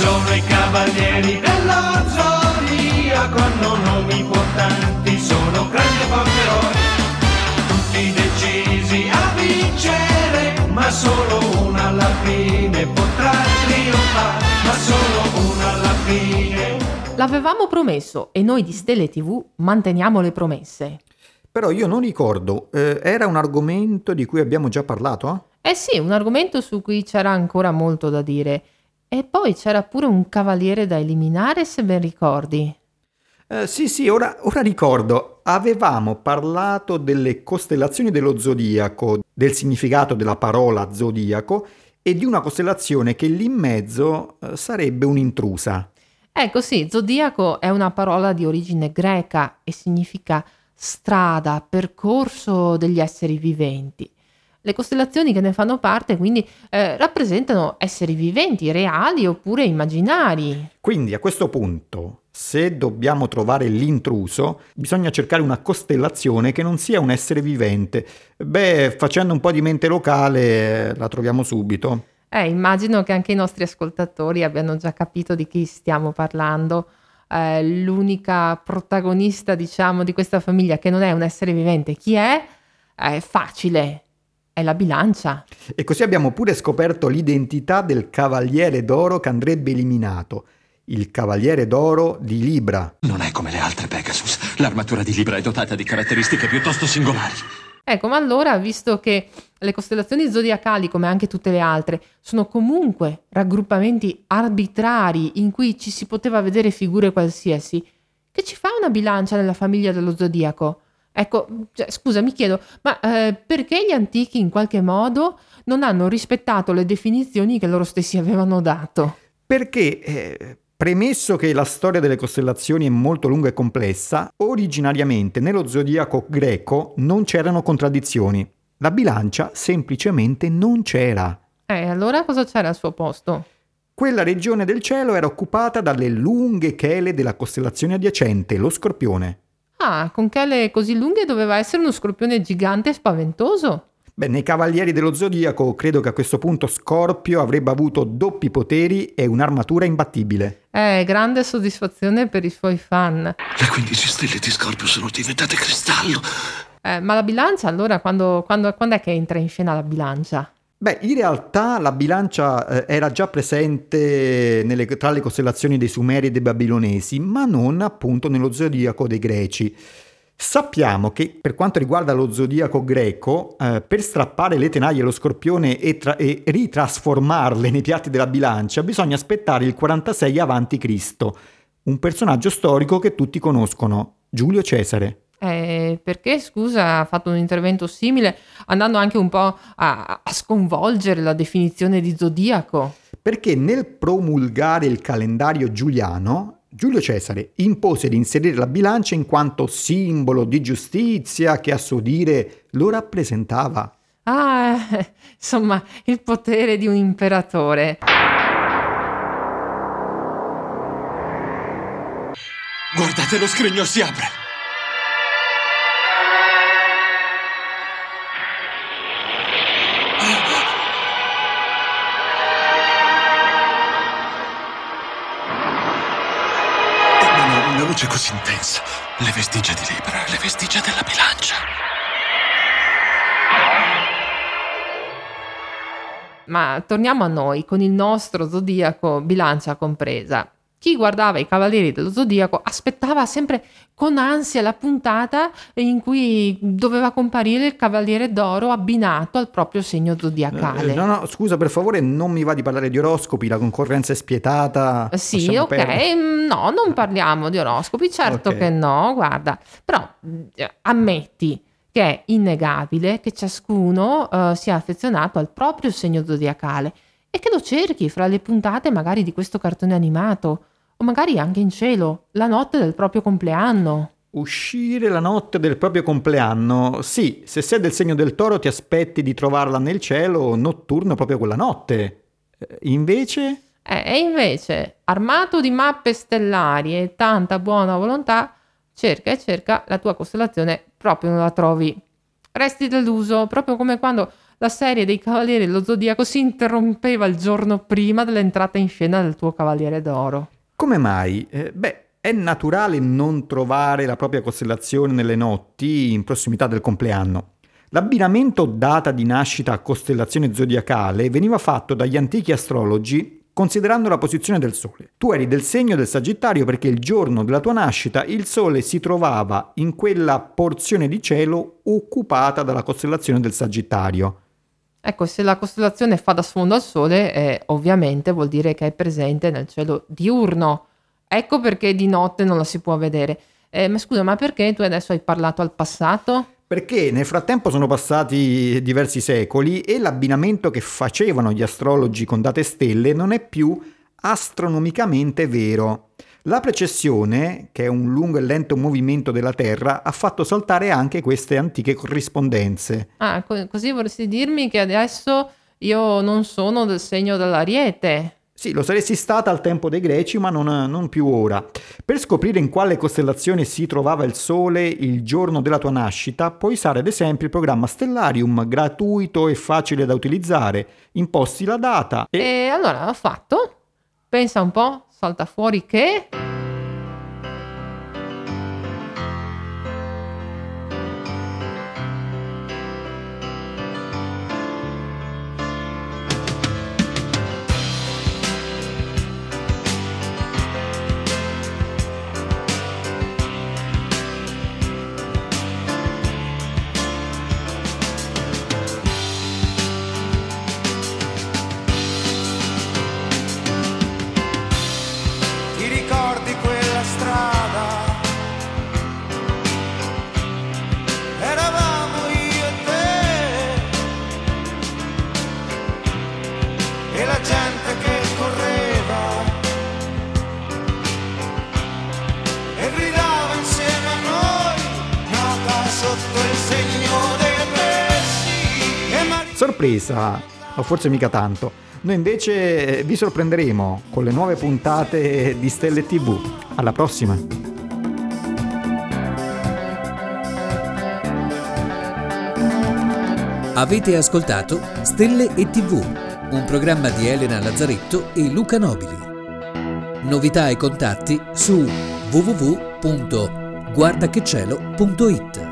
sono i cavalieri dello zodiaco, hanno nomi importanti, sono grandi e tutti decisi a vincere, ma solo una alla fine potrà trionfare, ma solo una alla fine. L'avevamo promesso e noi di Stelle TV manteniamo le promesse. Però io non ricordo, eh, era un argomento di cui abbiamo già parlato? Eh sì, un argomento su cui c'era ancora molto da dire. E poi c'era pure un cavaliere da eliminare, se ben ricordi. Eh, sì, sì, ora, ora ricordo. Avevamo parlato delle costellazioni dello zodiaco, del significato della parola zodiaco e di una costellazione che lì in mezzo eh, sarebbe un'intrusa. Ecco sì, zodiaco è una parola di origine greca e significa strada, percorso degli esseri viventi. Le costellazioni che ne fanno parte quindi eh, rappresentano esseri viventi, reali oppure immaginari. Quindi a questo punto, se dobbiamo trovare l'intruso, bisogna cercare una costellazione che non sia un essere vivente. Beh, facendo un po' di mente locale eh, la troviamo subito. Eh, immagino che anche i nostri ascoltatori abbiano già capito di chi stiamo parlando eh, l'unica protagonista, diciamo, di questa famiglia che non è un essere vivente, chi è? È facile, è la bilancia. E così abbiamo pure scoperto l'identità del cavaliere d'oro che andrebbe eliminato. Il cavaliere d'oro di Libra. Non è come le altre Pegasus. L'armatura di Libra è dotata di caratteristiche piuttosto singolari. Ecco, ma allora, visto che le costellazioni zodiacali, come anche tutte le altre, sono comunque raggruppamenti arbitrari in cui ci si poteva vedere figure qualsiasi, che ci fa una bilancia nella famiglia dello zodiaco? Ecco, cioè, scusa, mi chiedo, ma eh, perché gli antichi in qualche modo non hanno rispettato le definizioni che loro stessi avevano dato? Perché eh, Premesso che la storia delle costellazioni è molto lunga e complessa, originariamente nello zodiaco greco non c'erano contraddizioni. La bilancia semplicemente non c'era. Eh, allora cosa c'era al suo posto? Quella regione del cielo era occupata dalle lunghe chele della costellazione adiacente, lo scorpione. Ah, con chele così lunghe doveva essere uno scorpione gigante e spaventoso. Beh, nei Cavalieri dello Zodiaco credo che a questo punto Scorpio avrebbe avuto doppi poteri e un'armatura imbattibile. Eh, grande soddisfazione per i suoi fan. Le 15 stelle di Scorpio sono diventate cristallo. Eh, ma la bilancia allora, quando, quando, quando, è che entra in scena la bilancia? Beh, in realtà la bilancia eh, era già presente nelle, tra le costellazioni dei Sumeri e dei Babilonesi, ma non appunto nello zodiaco dei Greci. Sappiamo che per quanto riguarda lo zodiaco greco, eh, per strappare le tenaglie allo scorpione e, tra- e, ritrasformarle nei piatti della bilancia bisogna aspettare il 46 a.C., un personaggio storico che tutti conoscono, Giulio Cesare. Eh, perché, scusa, ha fatto un intervento simile, andando anche un po' a, a sconvolgere la definizione di zodiaco? Perché nel promulgare il calendario giuliano Giulio Cesare impose di inserire la bilancia in quanto simbolo di giustizia che a suo dire lo rappresentava. Ah, insomma, il potere di un imperatore. Guardate, lo scrigno si apre. Luce così intensa. Le vestigia di Libra, le vestigia della bilancia. Ma torniamo a noi, con il nostro zodiaco bilancia compresa. Chi guardava i Cavalieri dello Zodiaco aspettava sempre con ansia la puntata in cui doveva comparire il Cavaliere d'Oro abbinato al proprio segno zodiacale. Eh, no, no, scusa, per favore, non mi va di parlare di oroscopi, la concorrenza è spietata. Sì, ok, perdere. Mm, no, non parliamo di oroscopi, certo okay. che no, guarda, però eh, ammetti che è innegabile che ciascuno uh, sia affezionato al proprio segno zodiacale e che lo cerchi fra le puntate magari di questo cartone animato o magari anche in cielo, la notte del proprio compleanno. Uscire la notte del proprio compleanno. Sì, se sei del segno del toro ti aspetti di trovarla nel cielo notturno proprio quella notte. Eh, invece? Eh, e invece, armato di mappe stellari e tanta buona volontà, cerca e cerca la tua costellazione proprio non la trovi. Resti deluso, proprio come quando la serie dei Cavalieri dello Zodiaco si interrompeva il giorno prima dell'entrata in scena del tuo Cavaliere d'Oro. Come mai? Eh, beh, è naturale non trovare la propria costellazione nelle notti in prossimità del compleanno. L'abbinamento data di nascita a costellazione zodiacale veniva fatto dagli antichi astrologi considerando la posizione del Sole. Tu eri del segno del Sagittario perché il giorno della tua nascita il Sole si trovava in quella porzione di cielo occupata dalla costellazione del Sagittario. Ecco, se la costellazione fa da sfondo al Sole, eh, ovviamente vuol dire che è presente nel cielo diurno. Ecco perché di notte non la si può vedere. Eh, ma scusa, ma perché tu adesso hai parlato al passato? Perché nel frattempo sono passati diversi secoli e l'abbinamento che facevano gli astrologi con date stelle non è più astronomicamente vero. La precessione, che è un lungo e lento movimento della Terra, ha fatto saltare anche queste antiche corrispondenze. Ah, co- così vorresti dirmi che adesso io non sono del segno dell'Ariete. Sì, lo saresti stata al tempo dei greci, ma non, non, più ora. Per scoprire in quale costellazione si trovava il Sole il giorno della tua nascita, puoi usare ad esempio il programma Stellarium, gratuito e facile da utilizzare. Imposti la data e... E allora ho fatto. Pensa un po', salta fuori che... Sorpresa, o forse mica tanto. Noi invece vi sorprenderemo con le nuove puntate di Stelle TV. Alla prossima! Avete ascoltato Stelle e TV, un programma di Elena Lazzaretto e Luca Nobili. Novità e contatti su www.guardachecielo.it